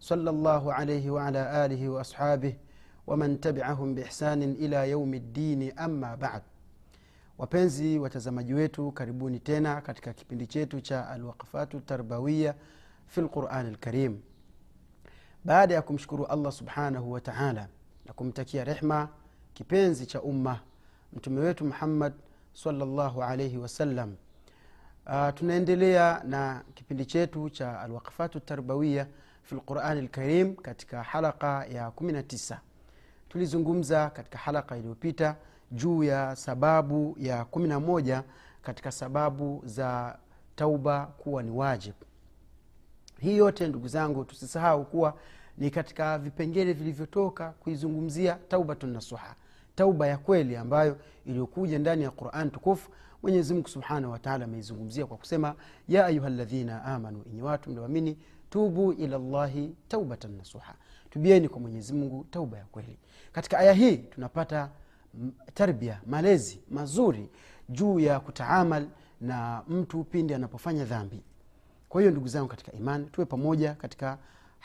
صلى الله عليه وعلى آله وأصحابه ومن tabiahum biihsanin ila yaumi ddini amma bad wapenzi watazamaji wetu karibuni tena katika kipindi chetu cha alwaqfatu tarbawiya fi lqurani lkarim baada ya kumshukuru allah subhanahu wa taala na kumtakia rehma kipenzi cha umma mtume wetu muhammad salllahu alaihi wasallam uh, tunaendelea na kipindi chetu cha alwaqafatu tarbawiya fi lqurani lkarim katika halaka ya 19 tulizungumza katika halaka iliyopita juu ya sababu ya 11 katika sababu za tauba kuwa ni wajibu hii yote ndugu zangu tusisahau kuwa ni katika vipengele vilivyotoka kuizungumzia taubatun nasuha tauba ya kweli ambayo iliyokuja ndani ya quran tukufu mwenyezimngu subhanahu wataala ameizungumzia kwa kusema ya ayuha ladhina amanu enye watu mlioamini tubu ila llahi taubatan nasuha. Tubieni kwa mwenyezi mungu tauba ya kweli. Katika aya hii tunapata tarbia malezi mazuri juu ya kutaamal na mtu pindi anapofanya dhambi. Kwa hiyo ndugu zangu katika imani tuwe pamoja katika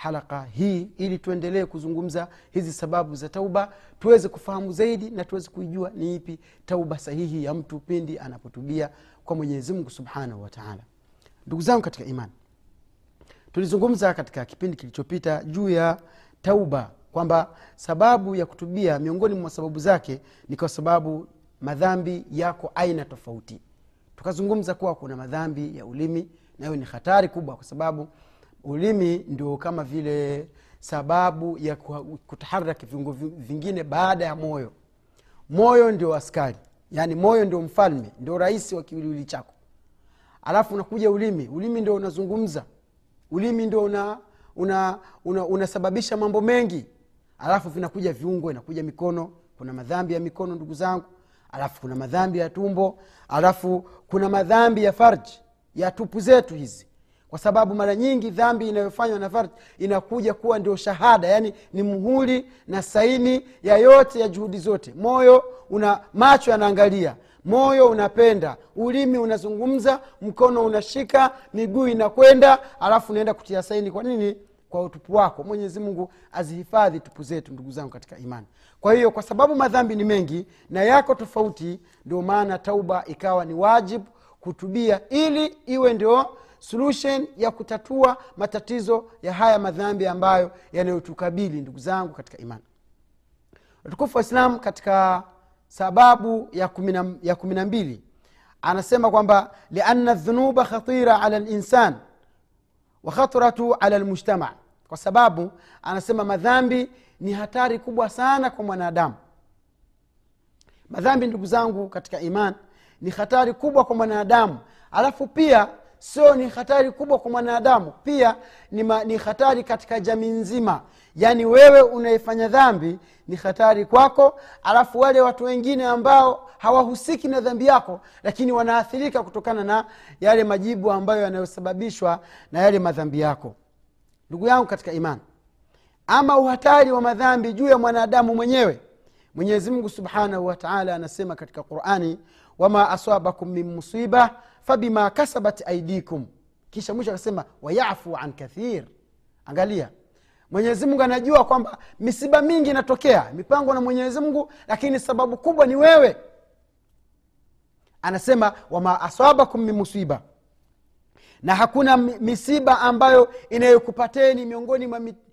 halaka hii ili tuendelee kuzungumza hizi sababu za tauba tuweze kufahamu zaidi na tuweze kuijua ni ipi tauba sahihi ya mtu pindi anapotubia kwa mwenyezi mungu subhanahu wataala ndugu zangu katika imani tulizungumza katika kipindi kilichopita juu ya tauba kwamba sababu ya kutubia miongoni mwa sababu zake ni kwa sababu madhambi yako aina tofauti. Tukazungumza kuwa kuna madhambi ya ulimi nayo ni hatari kubwa kwa sababu ulimi ndio kama vile sababu ya kutaharaki viungo vingine baada ya moyo. Moyo ndio askari yaani moyo ndio mfalme ndio rais wa kiwiliwili chako. Alafu unakuja ulimi ulimi ndio unazungumza. Ulimi ndio una unasababisha una, una mambo mengi. Alafu vinakuja viungo inakuja mikono. Kuna madhambi ya mikono ndugu zangu. Alafu kuna madhambi ya tumbo. Alafu kuna madhambi ya farji ya tupu zetu hizi kwa sababu mara nyingi dhambi inayofanywa na fard inakuja kuwa ndio shahada yani ni muhuri na saini ya yote ya juhudi zote. Moyo una macho yanaangalia moyo unapenda ulimi unazungumza mkono unashika miguu inakwenda alafu unaenda kutia saini. Kwa nini? Kwa utupu wako. Mwenyezi mungu azihifadhi tupu zetu ndugu zangu katika imani. Kwa hiyo kwa sababu madhambi ni mengi na yako tofauti ndio maana tauba ikawa ni wajibu kutubia ili iwe ndio solution ya kutatua matatizo ya haya madhambi ambayo yanayotukabili ndugu zangu katika imani. Watukufu wa islam katika sababu ya kumi na- mbili anasema kwamba liana dhunuba khatira ala linsan wa khatratu ala lmujtama kwa sababu anasema madhambi ni hatari kubwa sana kwa mwanadamu. Madhambi ndugu zangu katika iman ni hatari kubwa kwa mwanadamu. Alafu pia sio ni hatari kubwa kwa mwanadamu. Pia ni, ma, ni hatari katika jamii nzima. Yaani wewe unayefanya dhambi ni hatari kwako. Alafu wale watu wengine ambao hawahusiki na dhambi yako lakini wanaathirika kutokana na yale majibu ambayo yanayosababishwa na yale madhambi yako. Ndugu yangu katika imani ama uhatari wa madhambi juu ya mwanadamu mwenyewe mwenyezi mungu subhanahu wataala anasema katika qurani wama asabakum min musiba fabima kasabat aidikum kisha mwisho akasema wayafu an kathir. Angalia. Mwenyezi mungu anajua kwamba misiba mingi inatokea. Mipango na mwenyezi mungu lakini sababu kubwa ni wewe. Anasema wama asabakum min musiba. Na hakuna misiba ambayo inayokupateni miongoni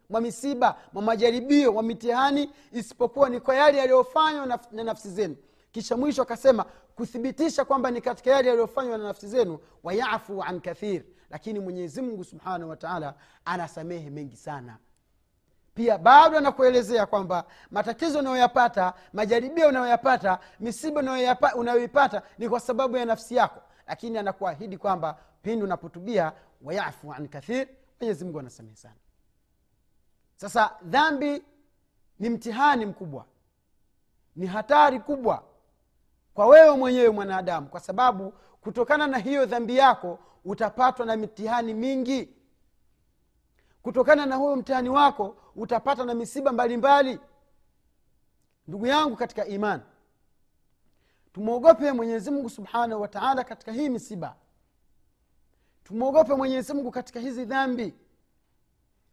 mwa misiba mwa majaribio mwa mitihani isipokuwa ni kwa yale yaliyofanywa na nafsi zenu. Kisha mwisho akasema kuthibitisha kwamba ni katika yale yaliyofanywa na nafsi zenu wayafu an kathir. Lakini mwenyezi mungu subhanahu wataala anasamehe mengi sana. Pia bado anakuelezea kwamba matatizo unayoyapata majaribio unayoyapata misiba unayoipata ni kwa sababu ya nafsi yako. Lakini anakuahidi kwamba pindi unapotubia wayafu an kathir mwenyezi mungu anasamehe sana. Sasa dhambi ni mtihani mkubwa. Ni hatari kubwa kwa wewe mwenyewe mwanadamu kwa sababu kutokana na hiyo dhambi yako utapatwa na mitihani mingi. Kutokana na huyo mtihani wako utapata na misiba mbalimbali. Ndugu yangu katika imani tumwogope mwenyezimngu subhanahu wataala katika hii misiba. Tumwogope mwenyezimngu katika hizi dhambi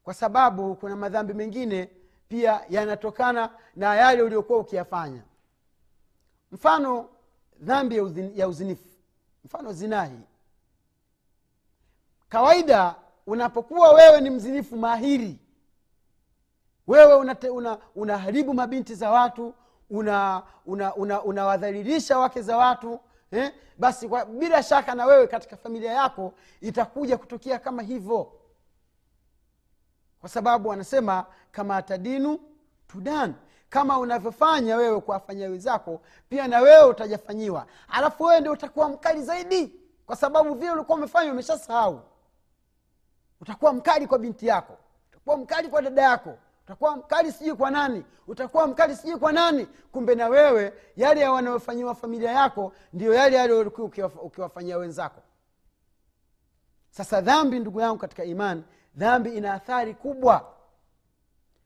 kwa sababu kuna madhambi mengine pia yanatokana na yale uliokuwa ukiyafanya. Mfano dhambi ya, uzin, ya uzinifu mfano zinahi kawaida unapokuwa wewe ni mzinifu mahiri wewe unaharibu una, una mabinti za watu unawadhalilisha una, una, una wake za watu eh? basi kwa, bila shaka na wewe katika familia yako itakuja kutokea kama hivyo kwa sababu wanasema kama tadinu tudan kama unavyofanya wewe kuwafanyia wenzako pia na wewe utajafanyiwa. Alafu wewe ndio utakuwa mkali zaidi kwa sababu vile ulikuwa umefanya umeshasahau. Utakuwa mkali kwa binti yako utakuwa mkali kwa dada yako utakuwa mkali sijui kwa nani utakuwa mkali sijui kwa nani. Kumbe na wewe yale wanayofanyiwa familia yako ndio yale yale ukiwafanyia wenzako. Sasa dhambi ndugu yangu katika imani dhambi ina athari kubwa.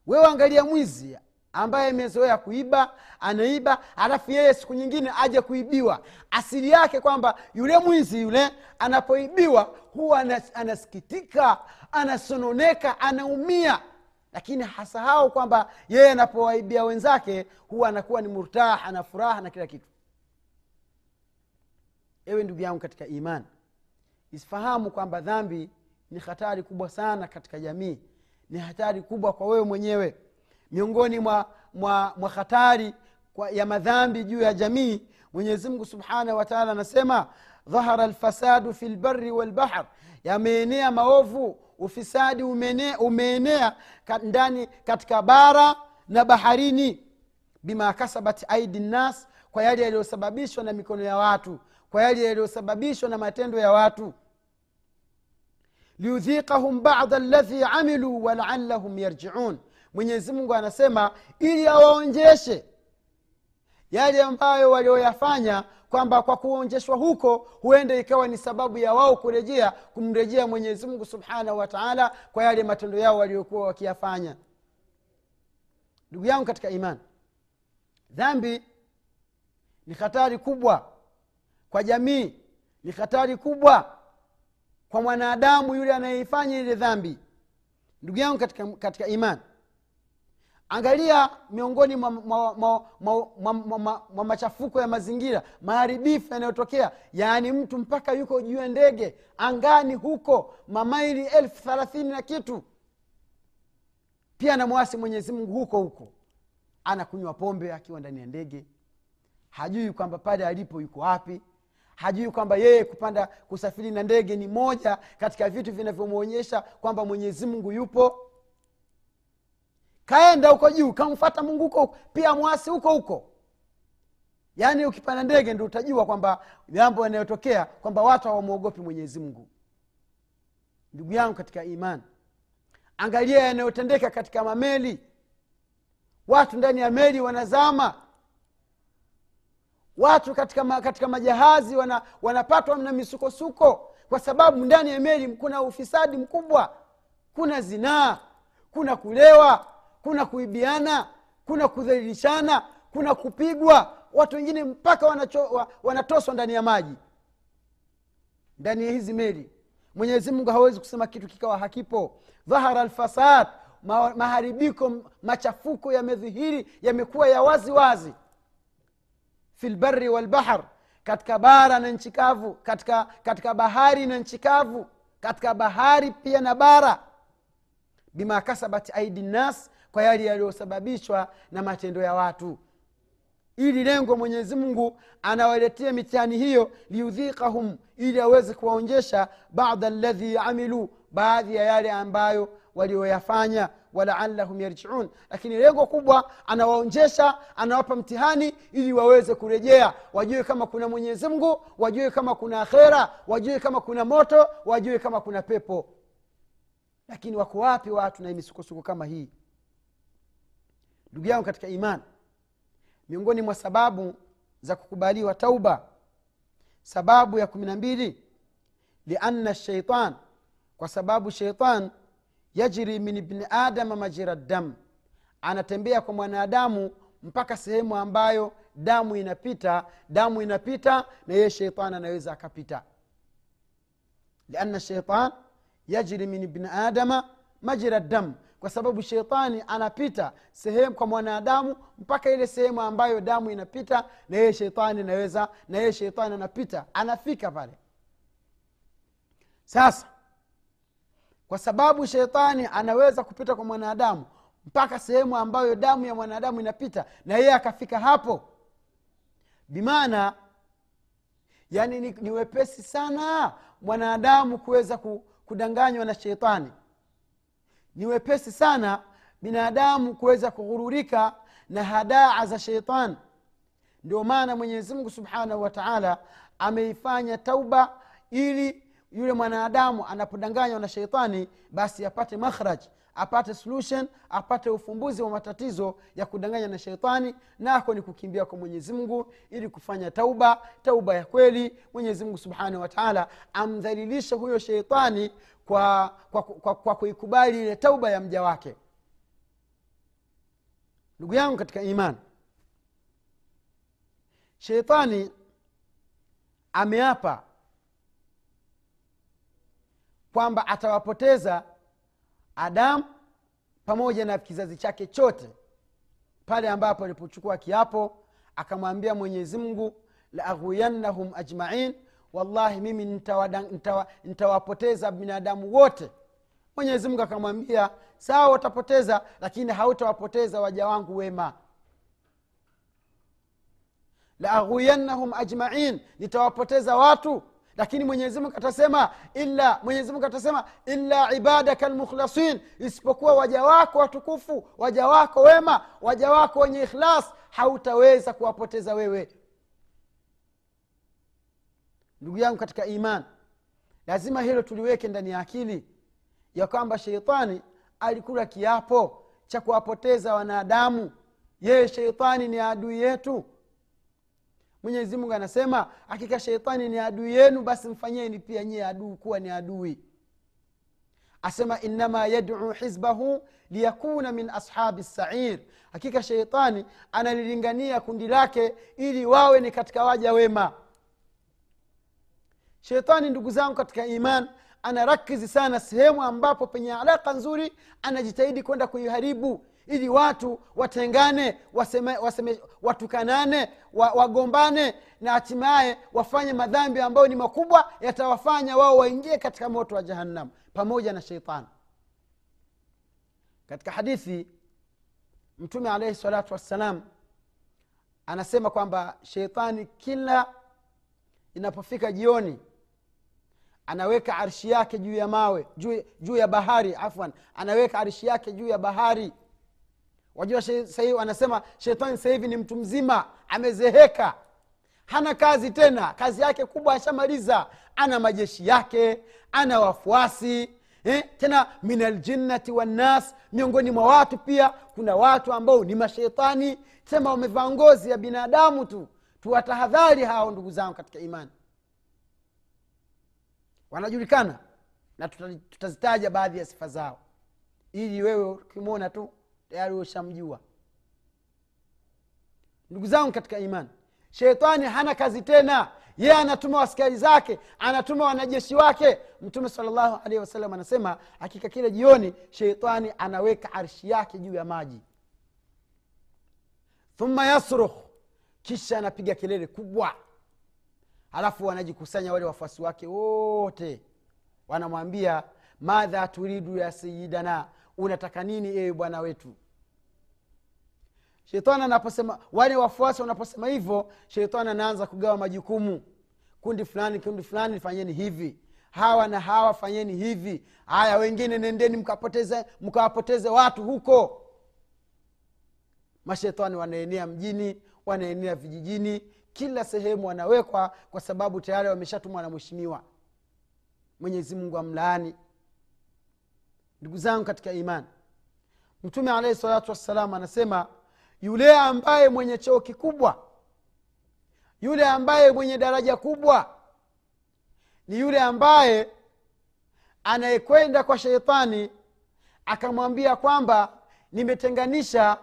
Wewe angalia mwizi ambaye amezoea kuiba anaiba halafu yeye siku nyingine aje kuibiwa. Asili yake kwamba yule mwizi yule anapoibiwa huwa anas, anasikitika anasononeka anaumia. Lakini hasahau kwamba yeye anapowaibia wenzake huwa anakuwa ni murtah ana furaha na kila kitu. Ewe ndugu yangu katika iman isifahamu kwamba dhambi ni hatari kubwa sana katika jamii. Ni hatari kubwa kwa wewe mwenyewe miongoni mwa, mwa, mwa hatari ya madhambi juu ya jamii mwenyezimngu subhanahu wataala anasema dhahara lfasadu fi lbari walbahr yameenea maovu ufisadi umeenea, umeenea ndani katika bara na baharini. Bima kasabat aidi nnas kwa yale yaliyosababishwa na mikono ya watu kwa yale yaliyosababishwa na matendo ya watu. Liudhiqahum bada ladhi amiluu walaalahum yarjiun mwenyezi mungu anasema ili awaonjeshe yale ambayo walioyafanya kwamba kwa kuonjeshwa huko huenda ikawa ni sababu ya wao kurejea kumrejea mwenyezi mungu subhanahu wataala kwa yale matendo yao waliokuwa wakiyafanya. Ndugu yangu katika imani dhambi ni hatari kubwa kwa jamii ni hatari kubwa kwa mwanadamu yule anayeifanya ile dhambi. Ndugu yangu katika, katika imani angalia miongoni mwa, machafuko ya mazingira maharibifu yanayotokea. Yaani mtu mpaka yuko juu ya ndege angani huko mamaili elfu thalathini na kitu. Pia anamwasi mwenyezi mungu huko huko. Anakunywa pombe akiwa ndani ya ndege. Hajui kwamba pale alipo yuko wapi. Hajui kwamba yeye kupanda kusafiri na ndege ni moja katika vitu vinavyomwonyesha kwamba mwenyezimungu yupo kaenda huko juu kamfata mungu huko pia mwasi huko huko. Yaani ukipanda ndege ndo utajua kwamba mambo yanayotokea kwamba watu hawamwogopi mwenyezi mungu. Ndugu yangu katika imani angalia yanayotendeka katika mameli. Watu ndani ya meli wanazama. Watu katika, ma, katika majahazi wana, wanapatwa na misukosuko. Kwa sababu ndani ya meli kuna ufisadi mkubwa. Kuna zinaa kuna kulewa kuna kuibiana kuna kudhalilishana kuna kupigwa. Watu wengine mpaka wanatoswa ndani ya maji. Ndani ya hizi meli. Mwenyezi mungu hawezi kusema kitu kikawa hakipo. Dhahara lfasad ma, maharibiko machafuko yamedhihiri yamekuwa ya wazi wazi. Fi lbari walbahar katika bara na nchi kavu katika, katika bahari na nchi kavu katika bahari pia na bara. Bima kasabat aidi nnas kwa yale yaliyosababishwa na matendo ya watu. Ili lengo mwenyezi mungu anawaletea mitihani hiyo liudhikahum ili aweze kuwaonjesha bada ladhi amilu baadhi ya yale ambayo walioyafanya walaallahum yarjiun. Lakini lengo kubwa anawaonjesha anawapa mtihani ili waweze kurejea. Wajue kama kuna mwenyezi mungu wajue kama kuna akhera wajue kama kuna moto wajue kama kuna pepo. Lakini wako wapi watu na misukosuko kama hii ndugu yangu katika imani miongoni mwa sababu za kukubaliwa tauba sababu ya kumi na mbili lianna sheitan kwa sababu sheitan yajri min ibni adama majira dam anatembea kwa mwanadamu mpaka sehemu ambayo damu inapita damu inapita na yeye sheitan anaweza akapita. Lianna sheitan yajri min ibni adama majira dam kwa sababu sheitani anapita sehemu kwa mwanadamu mpaka ile sehemu ambayo damu inapita na yeye sheitani naweza na yeye sheitani anapita anafika pale. Sasa kwa sababu shetani anaweza kupita kwa mwanadamu mpaka sehemu ambayo damu ya mwanadamu inapita na yeye akafika hapo bimaana yani ni, ni wepesi sana mwanadamu kuweza kudanganywa na sheitani ni wepesi sana binadamu kuweza kughururika na hadaa za sheitan ndio maana mwenyezimngu subhanahu wa taala ameifanya tauba ili yule mwanadamu anapodanganywa na sheitani basi apate makhraj apate solution apate ufumbuzi wa matatizo ya kudanganya na sheitani nako ni kukimbia kwa mwenyezi mungu ili kufanya tauba tauba ya kweli. Mwenyezi mungu subhanahu wataala amdhalilishe huyo sheitani kwa, kwa, kwa, kwa kuikubali ile tauba ya mja wake. Ndugu yangu katika imani sheitani ameapa kwamba atawapoteza adamu pamoja na kizazi chake chote pale ambapo alipochukua kiapo akamwambia mwenyezi mungu laaghuyannahum ajmain wallahi mimi nitawapoteza binadamu wote. Mwenyezi mungu akamwambia sawa utapoteza lakini hautawapoteza waja wangu wema. Laaghuyannahum ajmain nitawapoteza watu. Lakini mwenyezimungu atasema illa mwenyezimungu atasema illa ibadaka lmukhlasin isipokuwa waja wako watukufu waja wako wema waja wako wenye ikhlas hautaweza kuwapoteza wewe ndugu yangu katika iman lazima hilo tuliweke ndani ya akili ya kwamba sheitani alikula kiapo cha kuwapoteza wanadamu. Yeye sheitani ni adui yetu. Mwenyezi mungu anasema hakika sheitani ni adui yenu basi mfanyeni pia nyie adui kuwa ni adui. Asema innama yaduu hizbahu liyakuna min ashabi sair hakika sheitani analilingania kundi lake ili wawe ni katika waja wema sheitani ndugu zangu katika iman anarakizi sana sehemu ambapo penye alaka nzuri anajitahidi kwenda kuiharibu ili watu watengane waseme, waseme, watukanane wa, wagombane na hatimaye wafanye madhambi ambayo ni makubwa yatawafanya wao waingie katika moto wa jahannam pamoja na sheitani katika hadithi mtume alaihi salatu wassalam anasema kwamba sheitani kila inapofika jioni anaweka arshi yake juu ya mawe juu, juu ya bahari afwan. Anaweka arshi yake juu ya bahari. Wajua sahii wanasema shetani sahivi ni mtu mzima amezeheka. Hana kazi tena kazi yake kubwa ashamaliza. Ana majeshi yake ana wafuasi eh? tena min aljinnati wannas miongoni mwa watu pia kuna watu ambao ni masheitani sema wamevaa ngozi ya binadamu tu tuwatahadhari hao ndugu zangu katika imani wanajulikana na tutazitaja baadhi ya sifa zao. Ili wewe ukimwona tu tayari ushamjua. Ndugu zangu katika imani shetani hana kazi tena. Yeye anatuma waskari zake anatuma wanajeshi wake. Mtume salllahu alehi wasallam anasema hakika kile jioni sheitani anaweka arshi yake juu ya maji. Thumma yasrukh kisha anapiga kelele kubwa halafu wanajikusanya wale wafuasi wake wote. Wanamwambia madha turidu ya sayidana unataka nini ewe bwana wetu? Shetani anaposema wale wafuasi wanaposema hivyo shetani anaanza kugawa majukumu. Kundi fulani kundi fulani fanyeni hivi. Hawa na hawa fanyeni hivi. Haya wengine nendeni mkawapoteze watu huko. Mashetani wanaenea mjini wanaenea vijijini kila sehemu wanawekwa kwa sababu tayari wameshatumwa na mheshimiwa. Mwenyezi mungu amlaani. Ndugu zangu katika imani mtume alaihi salatu wassalam anasema yule ambaye mwenye cheo kikubwa yule ambaye mwenye daraja kubwa ni yule ambaye anayekwenda kwa sheitani akamwambia kwamba nimetenganisha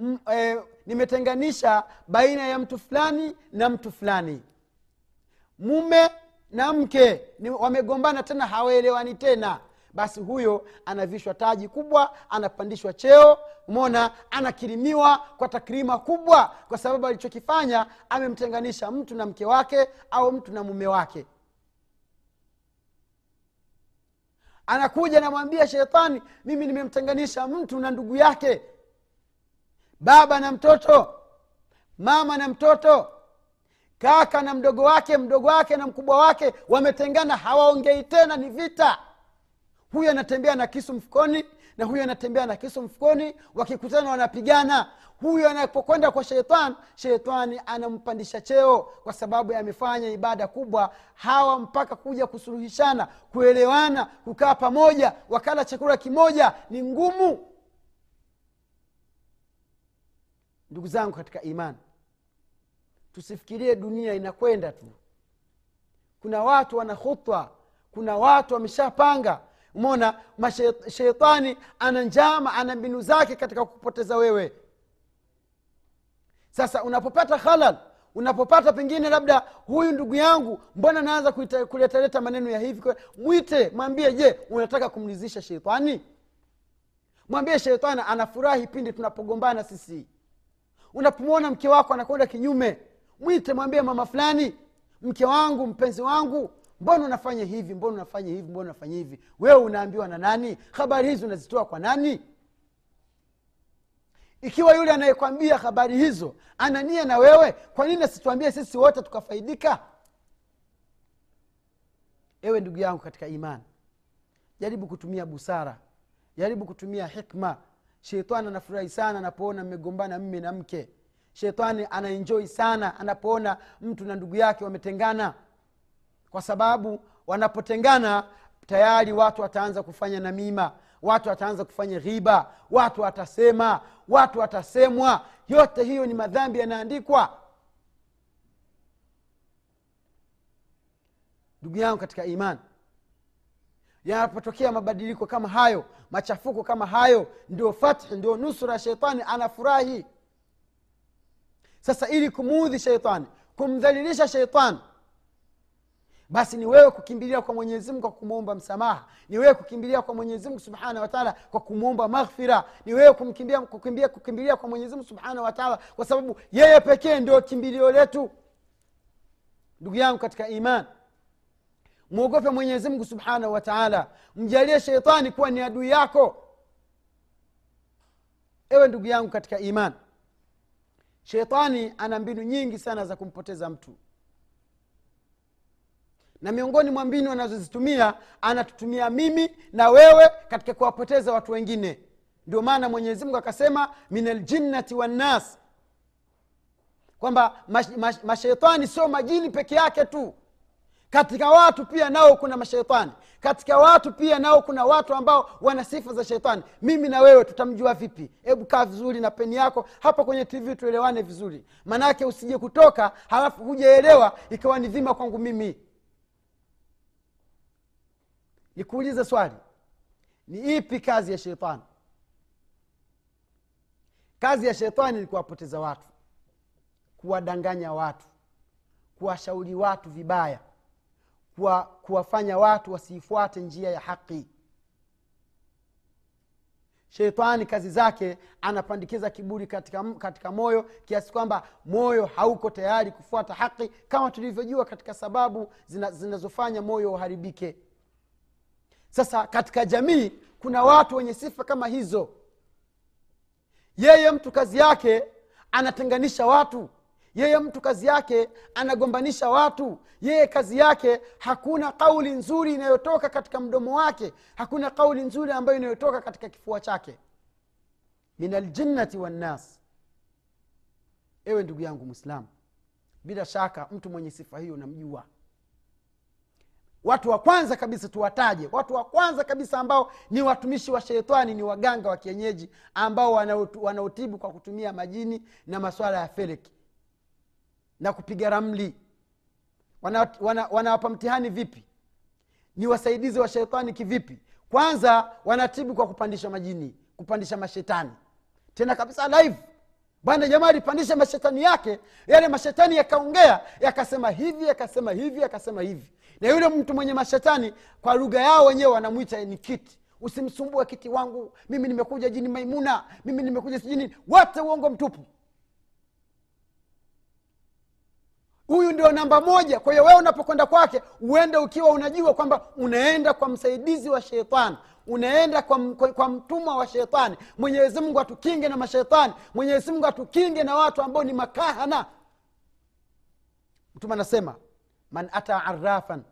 m, e, nimetenganisha baina ya mtu fulani na mtu fulani. Mume na mke wamegombana tena hawaelewani tena. Basi huyo anavishwa taji kubwa anapandishwa cheo mona anakirimiwa kwa takrima kubwa kwa sababu alichokifanya amemtenganisha mtu na mke wake au mtu na mume wake. Anakuja namwambia shetani mimi nimemtenganisha mtu na ndugu yake baba na mtoto mama na mtoto kaka na mdogo wake mdogo wake na mkubwa wake wametengana hawaongei tena ni vita. Huyu anatembea na kisu mfukoni na huyu anatembea na kisu mfukoni wakikutana wanapigana. Huyu anapokwenda kwa sheitan shetani anampandisha cheo kwa sababu amefanya ibada kubwa. Hawa mpaka kuja kusuluhishana kuelewana kukaa pamoja wakala chakula kimoja ni ngumu ndugu zangu katika imani tusifikirie dunia inakwenda tu. Kuna watu wana khutwa kuna watu wameshapanga. Umona masheitani ana njama ana mbinu zake katika kupoteza wewe. Sasa unapopata halal unapopata pengine labda huyu ndugu yangu mbona naanza kuletaleta maneno ya hivi mwite mwambie je unataka kumlizisha sheitani mwambie sheitani anafurahi pindi tunapogombana sisi unapomwona mke wako anakwenda kinyume mwite mwambie mama fulani mke wangu mpenzi wangu mbona unafanya hivi mbona unafanya hivi mbona unafanya hivi? Wewe unaambiwa na nani? Habari hizi unazitoa kwa nani? Ikiwa yule anayekwambia habari hizo ana nia na wewe kwa nini asituambie sisi wote tukafaidika? Ewe ndugu yangu katika imani jaribu kutumia busara jaribu kutumia hikma shetani anafurahi sana anapoona mmegombana mme na mke. Shetani anaenjoi sana anapoona mtu na ndugu yake wametengana. Kwa sababu wanapotengana tayari watu wataanza kufanya namima watu wataanza kufanya ghiba watu watasema watu watasemwa. Yote hiyo ni madhambi yanaandikwa. Ndugu yangu katika imani yanapotokea mabadiliko kama hayo machafuko kama hayo ndio fathi ndio nusura sheitani anafurahi. Sasa ili kumuudhi sheitani kumdhalilisha sheitani basi ni wewe kukimbilia kwa mwenyezimgu kwa kumwomba msamaha ni wewe kukimbilia kwa mwenyezimngu subhanahu wataala kwa kumwomba maghfira ni wewe kukimbilia kwa mwenyezimngu subhanahu wataala kwa sababu yeye pekee ndio kimbilio letu. Ndugu yangu katika iman mwogope mwenyezimngu subhanahu wataala mjalie sheitani kuwa ni adui yako. Ewe ndugu yangu katika iman. Sheitani ana mbinu nyingi sana za kumpoteza mtu. Na miongoni mwa mbinu anazozitumia anatutumia mimi na wewe katika kuwapoteza watu wengine. Ndio maana mwenyezimngu akasema min aljinnati wannas kwamba masheitani mash, sio majini peke yake tu katika watu pia nao kuna masheitani katika watu pia nao kuna watu ambao wana sifa za shetani mimi na wewe tutamjua vipi? Hebu kaa vizuri na peni yako. Hapa kwenye tv tuelewane vizuri. Maanaake usije kutoka halafu hujaelewa ikawa ni dhima kwangu mimi. Nikuulize swali. Ni ipi kazi ya sheitani kazi ya sheitani ni kuwapoteza watu kuwadanganya watu kuwashauri watu vibaya kuwa, kuwafanya watu wasiifuate njia ya haki. Sheitani kazi zake anapandikiza kiburi katika, katika moyo kiasi kwamba moyo hauko tayari kufuata haki kama tulivyojua katika sababu zinazofanya zina moyo uharibike. Sasa katika jamii kuna watu wenye sifa kama hizo. Yeye mtu kazi yake anatenganisha watu yeye mtu kazi yake anagombanisha watu. Yeye kazi yake hakuna kauli nzuri inayotoka katika mdomo wake. Hakuna kauli nzuri ambayo inayotoka katika kifua chake. Min aljinnati wannas ewe ndugu yangu mwislamu bila shaka mtu mwenye sifa hiyo namjua. Watu wa kwanza kabisa tuwataje? Watu wa kwanza kabisa ambao ni watumishi wa sheitani ni waganga wa kienyeji ambao wanaotibu kwa kutumia majini na maswala ya feleki na kupiga ramli. Wanawapa wana, wana mtihani vipi? Ni wasaidizi wa shetani kivipi? Kwanza wanatibu kwa kupandisha majini kupandisha mashetani. Tena kabisa live. Bwana jamaa alipandisha mashetani yake yale mashetani yakaongea yakasema hivi yakasema hivi yakasema hivi. Na yule mtu mwenye mashetani kwa lugha yao wenyewe wanamwita ni kiti usimsumbue kiti wangu mimi nimekuja jini maimuna mimi nimekuja sijini wote uongo mtupu huyu ndio namba moja. Kwa hiyo wewe unapokwenda kwake uende ukiwa unajua kwamba unaenda kwa msaidizi wa sheitani unaenda kwa, kwa, kwa mtumwa wa sheitani. Mwenyezi mungu atukinge na masheitani. Mwenyezi mungu atukinge na watu ambao ni makahana. Mtume anasema man ata arafan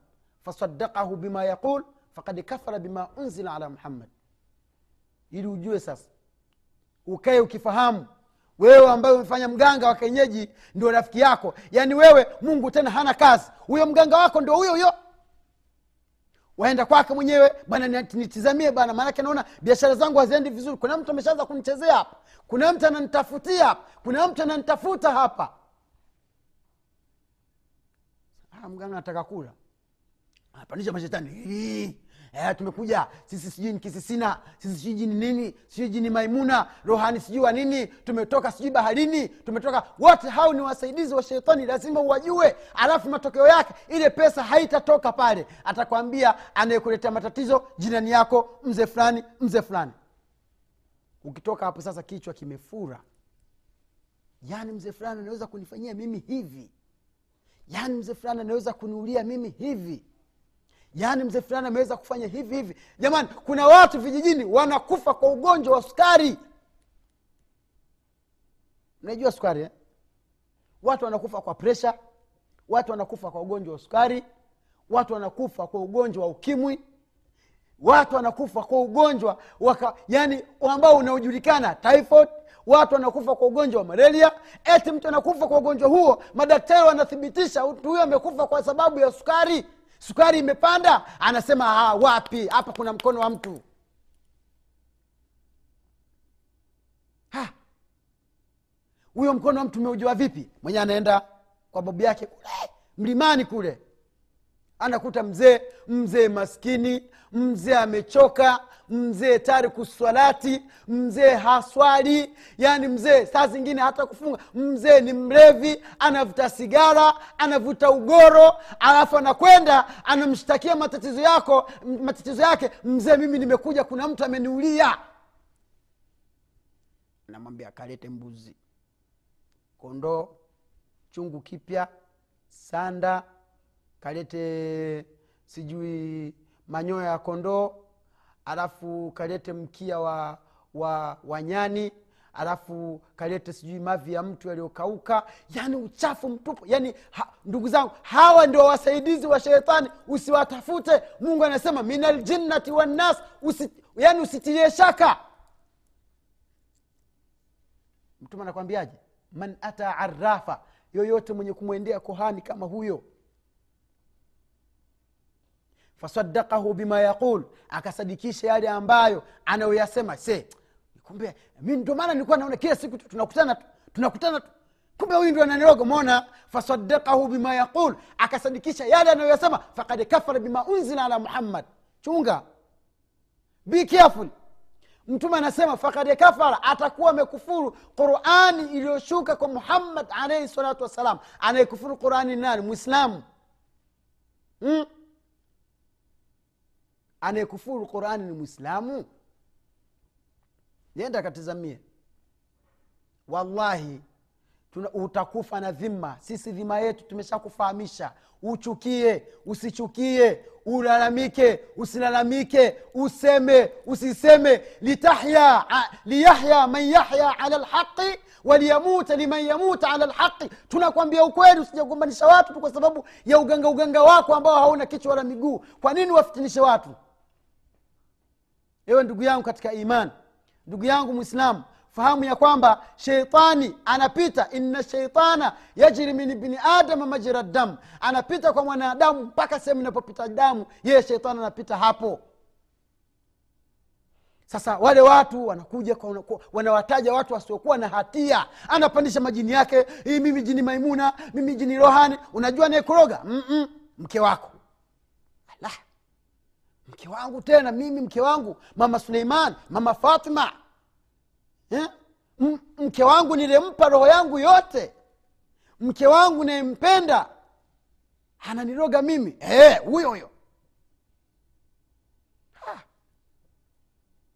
fasadakahu bima yaqul fakad kafara bima unzila ala muhammad. Ili ujue sasa ukae ukifahamu wewe ambaye umefanya mganga wa kienyeji ndio rafiki yako. Yaani wewe mungu tena hana kazi. Huyo mganga wako ndio huyo huyo. Waenda kwake mwenyewe bana nitizamie bana maanake naona biashara zangu haziendi vizuri. Kuna mtu ameshaanza kunichezea hapa. Kuna mtu ananitafutia hapa. Kuna mtu ananitafuta hapa. Ha, mganga anataka kula. Anapandisha mashetani eh, tumekuja. Sisi sijui ni kisisina sisi sijui jini nini sijui jini maimuna rohani sijui wa nini tumetoka sijui baharini tumetoka. Wote hao ni wasaidizi wa shetani lazima uwajue. Alafu matokeo yake ile pesa haitatoka pale. Atakwambia anayekuletea matatizo jirani yako mzee fulani mzee fulani. Ukitoka hapo sasa kichwa kimefura. Yaani mzee fulani anaweza kunifanyia mimi hivi. Yaani mzee fulani anaweza kuniulia mimi hivi yaani mzee fulani ameweza kufanya hivi hivi. Jamani kuna watu vijijini wanakufa kwa ugonjwa wa sukari. Mnajua sukari eh? watu wanakufa kwa presha watu wanakufa kwa ugonjwa wa sukari. Watu wanakufa kwa ugonjwa wa ukimwi. Watu wanakufa kwa ugonjwa waka, yani ambao unaojulikana typhoid. Watu wanakufa kwa ugonjwa wa malaria. Eti mtu anakufa kwa ugonjwa huo madaktari wanathibitisha mtu huyo amekufa kwa sababu ya sukari sukari imepanda anasema ha, wapi? Hapa kuna mkono wa mtu. Huyo mkono wa mtu umeujua vipi? Mwenye anaenda kwa babu yake kule mlimani kule anakuta mzee mzee maskini mzee amechoka mzee tari kuswalati mzee haswali. Yaani mzee saa zingine hata kufunga mzee ni mlevi anavuta sigara anavuta ugoro alafu anakwenda anamshtakia matatizo yako matatizo yake mzee mimi nimekuja kuna mtu ameniulia. Namwambia kalete mbuzi kondoo chungu kipya sanda kalete sijui manyoya ya kondoo alafu kalete mkia wa wa wanyani alafu kalete sijui mavi ya mtu yaliyokauka. Yani uchafu mtupu. Yani ha, ndugu zangu hawa ndio wasaidizi wa shetani. Usiwatafute. Mungu anasema min aljinnati wannas usi, yani usitilie shaka. Mtume anakwambiaje man ata arafa yoyote mwenye kumwendea kohani kama huyo fasadakahu bima yaqul. Akasadikisha yale ambayo anayoyasema. Se kumbe mi ndio maana nilikuwa naona kila siku tu- tunakutana tu tunakutana tu. Kumbe huyu ndio ananiroga mona fasadakahu bima yaqul. Akasadikisha yale anayoyasema. Fakad kafara bima unzila ala muhammad. Chunga. Be careful. Mtume anasema fakad kafara. Atakuwa amekufuru qurani iliyoshuka kwa muhammad alaihi salatu wassalam. Anayekufuru qurani nani? Mwislamu hmm? Anayekufuru qurani ni mwislamu nenda katizamie. Wallahi tuna, utakufa na dhima. Sisi dhima yetu tumeshakufahamisha. Uchukie usichukie ulalamike usilalamike useme usiseme. Litahya liyahya man yahya ala lhaqi waliyamuta liman yamuta ala lhaqi tunakwambia ukweli usijagombanisha watu tu kwa sababu ya uganga uganga wako ambao hauna kichwa wala miguu. Kwa nini wafitinishe watu ewe ndugu yangu katika imani ndugu yangu mwislamu fahamu ya kwamba sheitani anapita inna sheitana yajri min ibni adama majira damu anapita kwa mwanadamu mpaka sehemu inapopita damu yeye sheitani anapita hapo. Sasa wale watu wanakuja wanawataja watu wasiokuwa na hatia. Anapandisha majini yake hii mimi jini maimuna mimi jini rohani. Unajua anayekoroga mke wako mke wangu tena mimi mke wangu mama suleiman mama fatima. Eh? M- mke wangu nilimpa roho yangu yote. Mke wangu nayempenda ananiroga mimi. Eh, huyo huyo.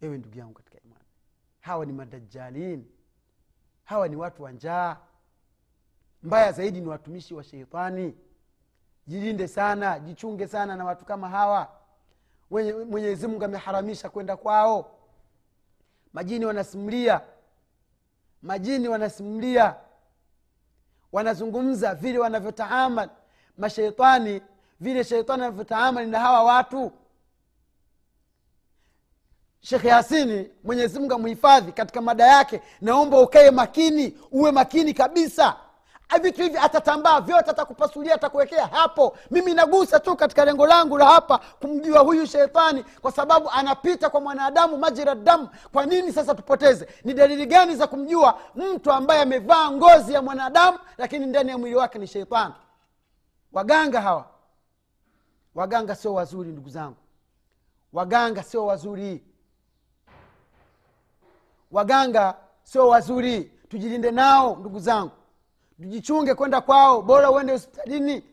Ewe ndugu yangu katika imani hawa ni madajalin hawa ni watu wa njaa. Mbaya zaidi ni watumishi wa sheitani. Jilinde sana jichunge sana na watu kama hawa mwenyezi mungu ameharamisha kwenda kwao. Majini wanasimulia. Majini wanasimulia. Wanazungumza vile wanavyotaamal masheitani vile sheitani anavyotaamali na hawa watu. Shekhe yasini mwenyezimungu amhifadhi katika mada yake. Naomba ukae makini uwe makini kabisa vitu hivi atatambaa vyote atakupasulia atakuwekea hapo. Mimi nagusa tu katika lengo langu la hapa kumjua huyu sheitani kwa sababu anapita kwa mwanadamu majira damu. Kwa nini sasa tupoteze? Ni dalili gani za kumjua mtu ambaye amevaa ngozi ya mwanadamu lakini ndani ya mwili wake ni sheitani waganga hawa. Waganga sio wazuri ndugu zangu. Waganga sio wazuri. Waganga sio wazuri. Tujilinde nao ndugu zangu tujichunge kwenda kwao bora uende hospitalini.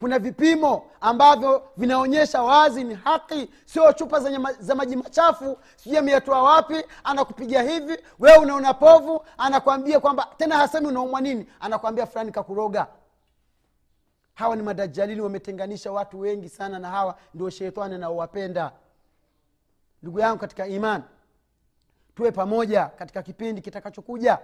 Kuna vipimo ambavyo vinaonyesha wazi ni haki sio chupa zenye za maji machafu sijui ameyatoa wapi anakupiga hivi wewe unaona povu anakwambia kwamba tena hasemi unaumwa nini anakwambia fulani kakuroga. Hawa ni madajalini wametenganisha watu wengi sana na hawa ndio shetani anaowapenda. Ndugu yangu katika imani tuwe pamoja katika kipindi kitakachokuja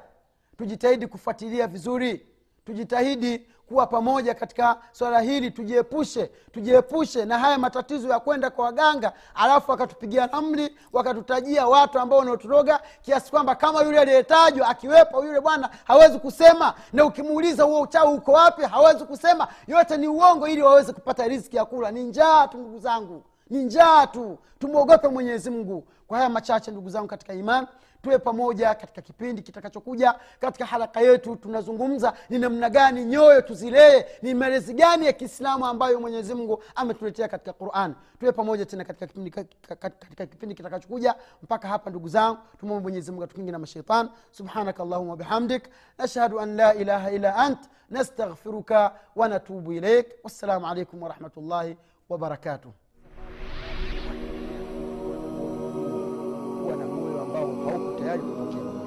tujitahidi kufuatilia vizuri. Tujitahidi kuwa pamoja katika swala hili. Tujiepushe tujiepushe na haya matatizo ya kwenda kwa waganga alafu wakatupigia amri wakatutajia watu ambao wanaoturoga kiasi kwamba kama yule aliyetajwa akiwepo yule bwana hawezi kusema. Na ukimuuliza huo uchawi uko wapi hawezi kusema. Yote ni uongo ili waweze kupata riski ya kula. Ni njaa tu ndugu zangu. Ni njaa tu. Tumwogope mwenyezi mungu. Kwa haya machache ndugu zangu katika imani tuwe pamoja katika kipindi kitakachokuja katika haraka yetu tunazungumza ni namna gani nyoyo tuzilee ni malezi gani ya kiislamu ambayo mwenyezi mungu ametuletea katika quran. Tuwe pamoja tena katika kipindi, katika kipindi kitakachokuja. Mpaka hapa ndugu zangu tumwombe mwenyezi mungu atukingi na mashaitan subhanaka allahuma bihamdik. Nashhadu an la ilaha illa ant. Nastaghfiruka wanatubu ilaik wassalamu alaikum warahmatullahi wabarakatuh hauko tayari kupokea